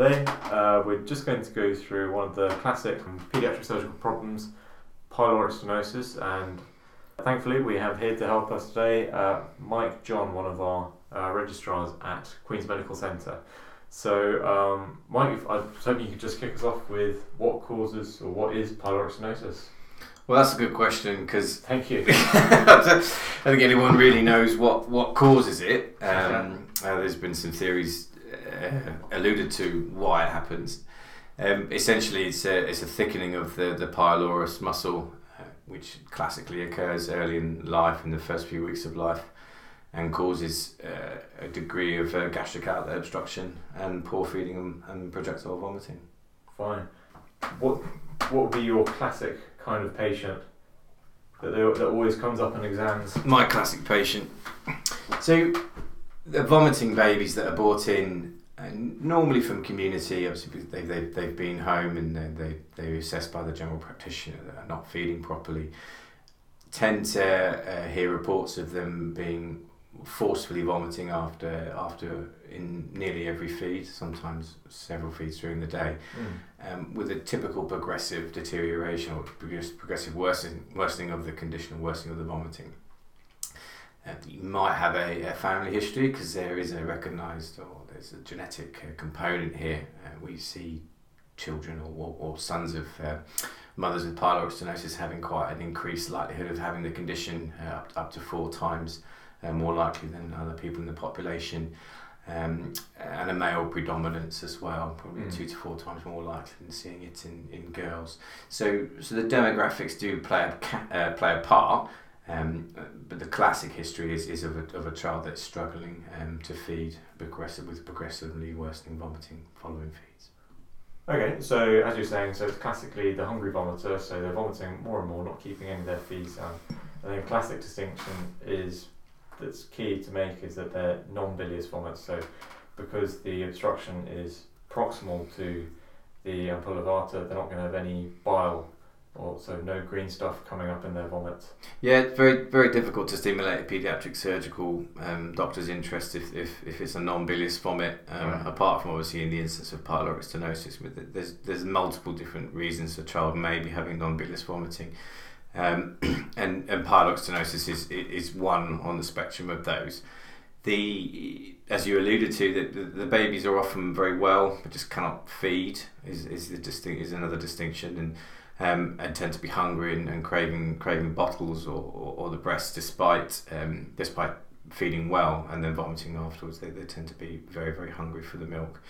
Today, uh, we're just going to go through one of the classic paediatric surgical problems, pyloric stenosis, and thankfully we have here to help us today uh, Mike John, one of our uh, registrars at Queen's Medical Centre. So, um, Mike, I was hoping you could just kick us off with what causes or what is pyloric stenosis. Well, that's a good question because Thank you. I don't think anyone really knows what, what causes it. Um, uh, there's been some theories uh, alluded to why it happens. Um, essentially, it's a, it's a thickening of the, the pylorus muscle, uh, which classically occurs early in life, in the first few weeks of life, and causes uh, a degree of uh, gastric outlet obstruction and poor feeding and, and projectile vomiting. Fine. What what would be your classic kind of patient that they, that always comes up in exams? my classic patient. So, the vomiting babies that are brought in, and normally from community, obviously they, they, they've been home and they, they, they're assessed by the general practitioner that are not feeding properly, tend to uh, hear reports of them being forcefully vomiting after after in nearly every feed, sometimes several feeds during the day um, with a typical progressive deterioration or progressive worsening, worsening of the condition or worsening of the vomiting. Uh, you might have a, a family history because there is a recognised or there's a genetic uh, component here. Uh, we see children or, or, sons of uh, mothers with pyloric stenosis having quite an increased likelihood of having the condition uh, up, up to four times uh, more likely than other people in the population um, and a male predominance as well, probably Mm. two to four times more likely than seeing it in, in girls. So, so the demographics do play a ca- uh, play a part, um, but the classic history is, is of, a, of a child that's struggling um, to feed progressive with progressively worsening vomiting following feeds. Okay, so as you're saying, so it's classically the hungry vomiter, so they're vomiting more and more, not keeping any of their feeds down. And then classic distinction is that's key to make is that they're non-bilious vomits. So because the obstruction is proximal to the ampulla they're not going to have any bile or so no green stuff coming up in their vomit. Yeah, it's very very difficult to stimulate a paediatric surgical um, doctor's interest if, if, if it's a non-bilious vomit. Um, Right. Apart from obviously in the instance of pyloric stenosis, it, there's there's multiple different reasons a child may be having non-bilious vomiting, um, and and pyloric stenosis is is one on the spectrum of those. The as you alluded to, that the, the babies are often very well but just cannot feed is is the distinct is another distinction and um, and tend to be hungry and, and craving craving bottles or, or, or the breast despite um, despite feeding well and then vomiting afterwards. They, they tend to be very very hungry for the milk.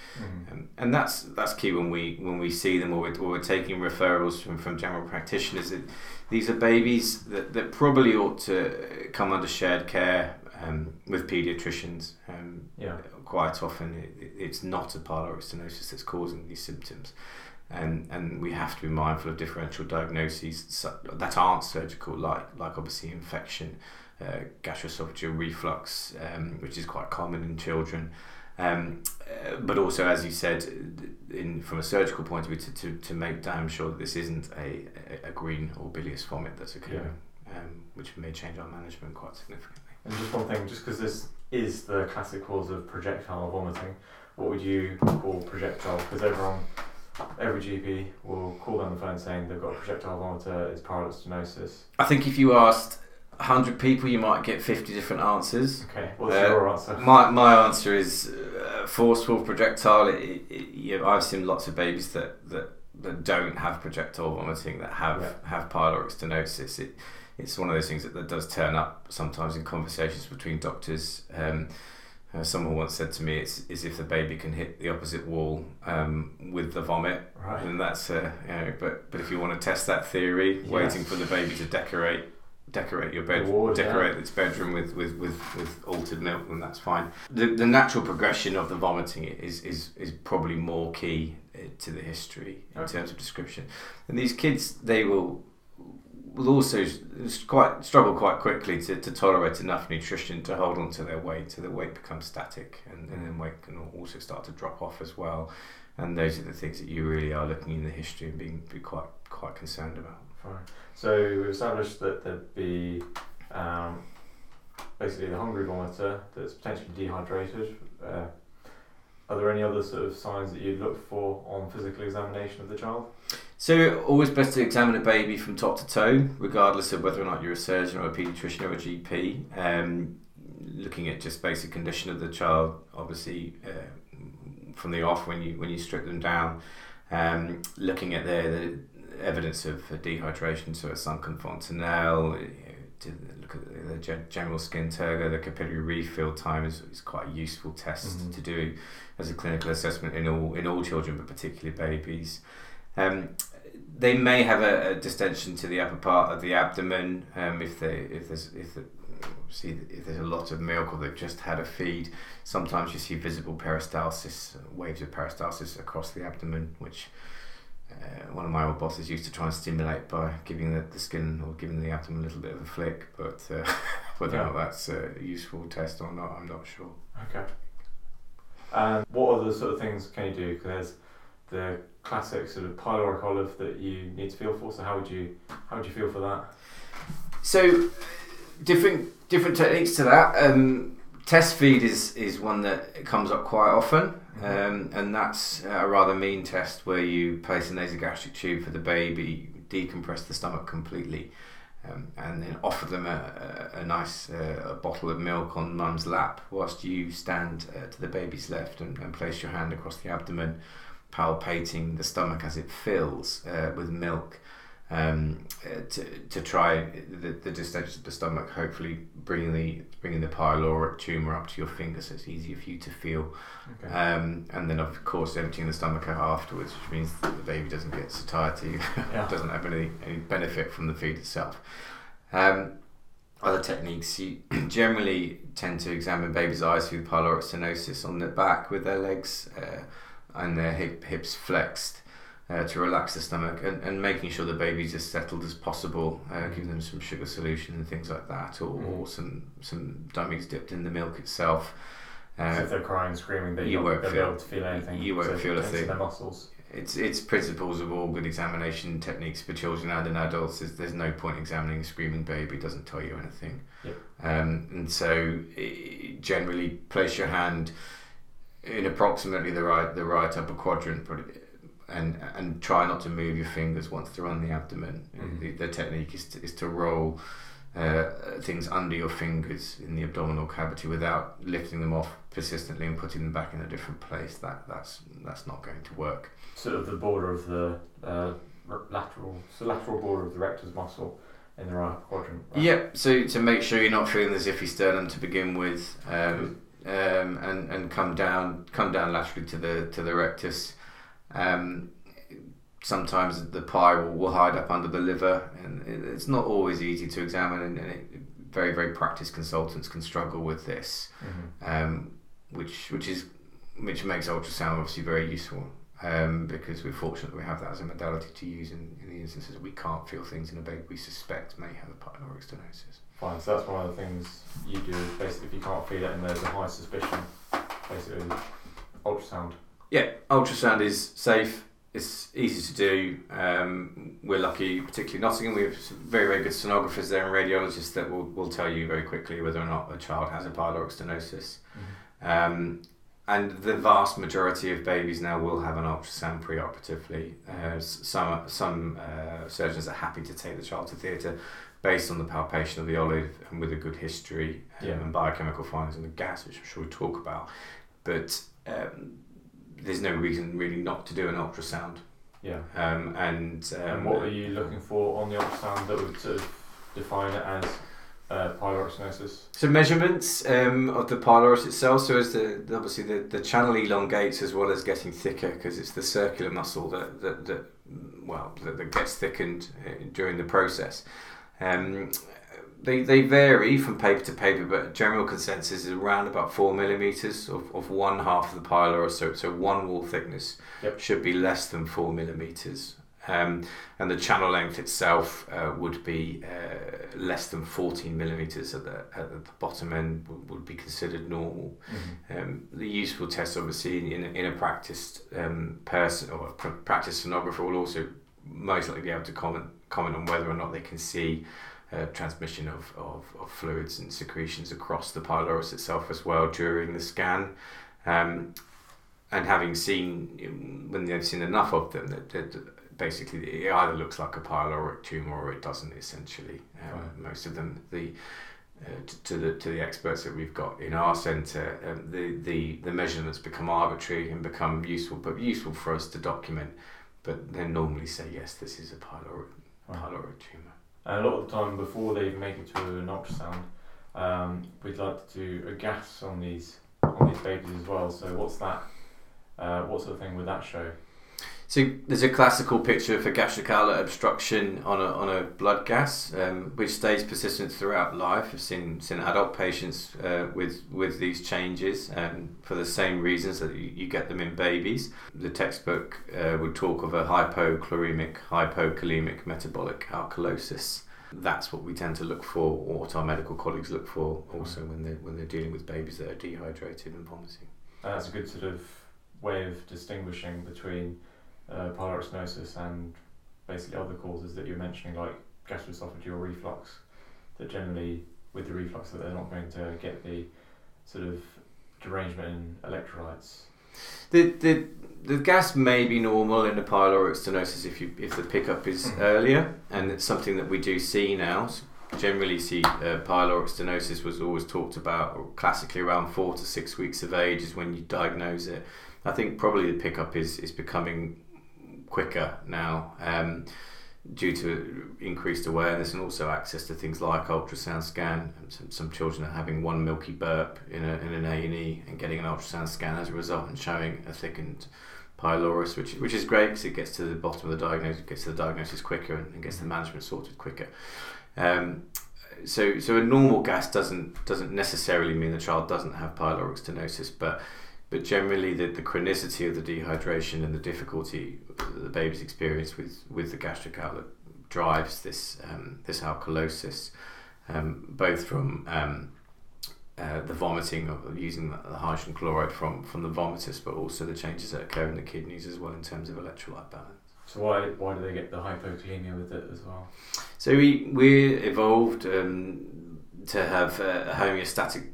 Um, and that's that's key when we when we see them or we're, or we're taking referrals from, from general practitioners that these are babies that, that probably ought to come under shared care um, with paediatricians um, Yeah. quite often. It, it's not a pyloric stenosis that's causing these symptoms and and we have to be mindful of differential diagnoses that aren't surgical like like obviously infection uh, gastroesophageal reflux um, which is quite common in children. Um, uh, but also as you said in from a surgical point of view to, to, to make damn sure that this isn't a, a, green or bilious vomit that's occurring um, which may change our management quite significantly. And just one thing, just because this is the classic cause of projectile vomiting, what would you call projectile? Because everyone, every GP will call down the phone saying they've got a projectile vomiter, it's pyloric stenosis. I think if you asked 100 people you might get 50 different answers Okay, what's Uh, your answer? My, my answer is uh, forceful projectile. It, it, it, you know, I've seen lots of babies that, that, that don't have projectile vomiting that have Yeah. have pyloric stenosis. It, it's one of those things that, that does turn up sometimes in conversations between doctors. Um, uh, someone once said to me, "It's as if the baby can hit the opposite wall um, with the vomit." Right. And that's uh, you know, but but if you want to test that theory, waiting for the baby to decorate decorate your bed, The ward, yeah. decorate its bedroom with, with, with, with altered milk, then that's fine. The, the natural progression of the vomiting is is, is probably more key uh, to the history in Okay. terms of description. And these kids, they will will also quite struggle quite quickly to, to tolerate enough nutrition to hold on to their weight, so the weight becomes static, and, and then weight can also start to drop off as well. And those are the things that you really are looking in the history and being be quite quite concerned about. Fine. So we've established that there'd be um, basically the hungry vomiter that's potentially dehydrated. Uh, are there any other sort of signs that you'd look for on physical examination of the child? So always best to examine a baby from top to toe, regardless of whether or not you're a surgeon or a paediatrician or a GP. Um, looking at just basic condition of the child, obviously uh, from the off when you when you strip them down, um, looking at their the evidence of dehydration, so a sunken fontanelle. You know, to look at the general skin turgor, the capillary refill time is, is quite a useful test mm-hmm. to do as a clinical assessment in all in all children, but particularly babies. Um, they may have a, a, distension to the upper part of the abdomen um, if they if there's if the, see if there's a lot of milk or they've just had a feed. Sometimes you see visible peristalsis, waves of peristalsis across the abdomen, which uh, one of my old bosses used to try and stimulate by giving the, the skin or giving the abdomen a little bit of a flick, but uh, whether yeah. or not that's a useful test or not, I'm not sure. Okay. And what other sort of things can you do? Because the classic sort of pyloric olive that you need to feel for. So how would you how would you feel for that? So different different techniques to that. Um, test feed is is one that comes up quite often, mm-hmm. um, and that's a rather mean test where you place a nasogastric tube for the baby, decompress the stomach completely. Um, and then offer them a, a, a nice uh, a bottle of milk on mum's lap whilst you stand uh, to the baby's left and, and, place your hand across the abdomen palpating the stomach as it fills uh, with milk um, uh, to, to try the, the distension of the stomach, hopefully bringing the bringing the pyloric tumor up to your finger so it's easier for you to feel. Okay. Um, and then, of course, emptying the stomach out afterwards, which means that the baby doesn't get satiety, yeah. doesn't have any, any benefit from the feed itself. Um, other techniques, you generally tend to examine baby's eyes through pyloric stenosis on the back with their legs. Uh, and their hip, hips flexed uh, to relax the stomach and, and making sure the baby's as settled as possible, uh, mm. them some sugar solution and things like that, or, mm. or some some dummies dipped in the milk itself. Uh, so if they're crying, screaming, they you won't feel, be able to feel anything. You won't feel a thing. Their muscles. It's it's principles of all good examination techniques for children and in adults. Is there's no point examining a screaming baby; it doesn't tell you anything. Yep. Um, and so, generally, place your hand in approximately the right the right upper quadrant, and and try not to move your fingers once they're on the abdomen. Mm-hmm. The, the, technique is to, is to roll uh, things under your fingers in the abdominal cavity without lifting them off persistently and putting them back in a different place. That that's that's not going to work. Sort of the border of the uh, lateral, so lateral border of the rectus muscle in the right quadrant. Right? Yep. So to make sure you're not feeling the xiphisternum to begin with. Um, um, and and come down come down laterally to the to the rectus. Um, sometimes the pie will, will hide up under the liver, and it's not always easy to examine. And, it, very very practiced consultants can struggle with this, mm-hmm. um, which which is which makes ultrasound obviously very useful. Um, because we're fortunate that we have that as a modality to use in, in the instances we can't feel things in a baby we suspect may have a pyloric stenosis. Fine. So that's one of the things you do. Basically, if you can't feel it and there's a high suspicion, basically ultrasound. Yeah, ultrasound is safe. It's easy to do. Um, we're lucky, particularly Nottingham. We have very, very good sonographers there and radiologists that will, will tell you very quickly whether or not a child has a pyloric stenosis. Mm-hmm. Um, and the vast majority of babies now will have an ultrasound preoperatively. Uh, some some uh, surgeons are happy to take the child to theatre based on the palpation of the olive and with a good history um, yeah. and biochemical findings in the gas, which I'm sure we'll talk about. But um, there's no reason really not to do an ultrasound. Yeah. Um, and, and um, what are you looking for on the ultrasound that would sort of define it as uh? So measurements um, of the pylorus itself. So as the obviously the, the channel elongates as well as getting thicker because it's the circular muscle that that, that well that, that gets thickened uh, during the process. Um, they, they vary from paper to paper, but general consensus is around about four millimeters of, of one half of the pylorus. So, so one wall thickness yep. should be less than four millimeters. Um, and the channel length itself uh, would be uh, less than 14 millimeters at the, at the bottom end would, would be considered normal. Mm-hmm. Um, the useful test, obviously, in, in a practiced um, person or a practiced sonographer will also most likely be able to comment comment on whether or not they can see uh, transmission of, of, of, fluids and secretions across the pylorus itself as well during the scan. Um, and having seen when they've seen enough of them that, that basically it either looks like a pyloric tumor or it doesn't. Essentially, um, right. most of them the uh, to, the to the experts that we've got in our centre, um, the, the the measurements become arbitrary and become useful, but useful for us to document. But then normally say yes, this is a pyloric right. pyloric tumour. And a lot of the time, before they make it to an ultrasound, um, we'd like to do a gas on these on these babies as well. So what's that? Uh, what sort of thing would that show? So there's a classical picture for gastric outlet obstruction on a, on a blood gas, um, which stays persistent throughout life. I've seen, seen adult patients uh, with with these changes um, for the same reasons that you, you, get them in babies. The textbook uh, would talk of a hypochloremic, hypokalemic metabolic alkalosis. That's what we tend to look for, or what our medical colleagues look for, also when they're when they're dealing with babies that are dehydrated and vomiting. That's a good sort of way of distinguishing between uh, pyloric stenosis and basically other causes that you're mentioning, like gastroesophageal reflux, that generally with the reflux that they're not going to get the sort of derangement in electrolytes. The the the gas may be normal in the pyloric stenosis if you if the pickup is mm-hmm. earlier, and it's something that we do see now. So generally, see uh, pyloric stenosis was always talked about classically around four to six weeks of age is when you diagnose it. I think probably the pickup is is becoming quicker now um, due to increased awareness and also access to things like ultrasound scan. Some, some children are having one milky burp in, a, in an A&E and getting an ultrasound scan as a result and showing a thickened pylorus, which, which is great because it gets to the bottom of the diagnosis, gets to the diagnosis quicker and, and gets the management sorted quicker. Um, so, so a normal gas doesn't doesn't necessarily mean the child doesn't have pyloric stenosis, but but generally the, the chronicity of the dehydration and the difficulty the baby's experience with, with the gastric outlet drives this um, this alkalosis, um, both from um, uh, the vomiting of using the, hydrogen chloride from, from the vomitus, but also the changes that occur in the kidneys as well in terms of electrolyte balance. So why why do they get the hypokalemia with it as well? So we we evolved um, to have a homeostatic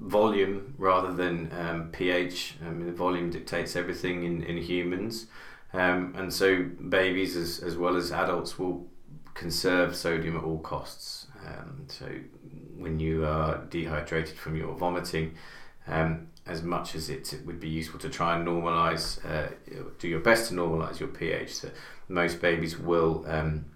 volume rather than um, pH. I mean, the volume dictates everything in, in humans. Um, and so babies as, as well as adults will conserve sodium at all costs. Um, so when you are dehydrated from your vomiting, um, as much as it, would be useful to try and normalize, uh, do your best to normalize your pH. So most babies will um,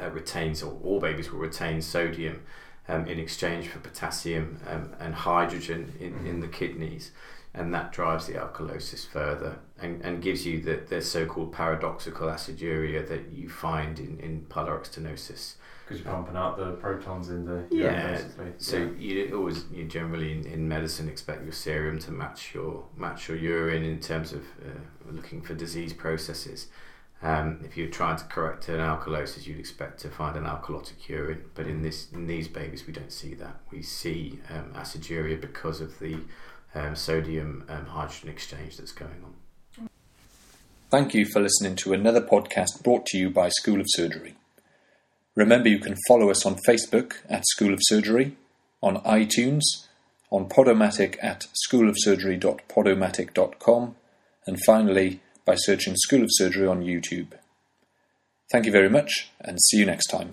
uh, retain, or all babies will retain sodium um, in exchange for potassium um, and hydrogen in, mm-hmm. in the kidneys. And that drives the alkalosis further and, and gives you the, the so called paradoxical aciduria that you find in, in pyloric stenosis. Because you're pumping out the protons in the yeah. Basically. So yeah. you always you generally in, in medicine expect your serum to match your match your urine in terms of uh, looking for disease processes. Um, if you're trying to correct an alkalosis, you'd expect to find an alkalotic urine, but in this in these babies we don't see that. We see um, aciduria because of the um, sodium um, hydrogen exchange that's going on. Thank you for listening to another podcast brought to you by School of Surgery. Remember, you can follow us on Facebook at School of Surgery, on iTunes, on Podomatic at schoolofsurgery.podomatic.com, and finally by searching School of Surgery on YouTube. Thank you very much and see you next time.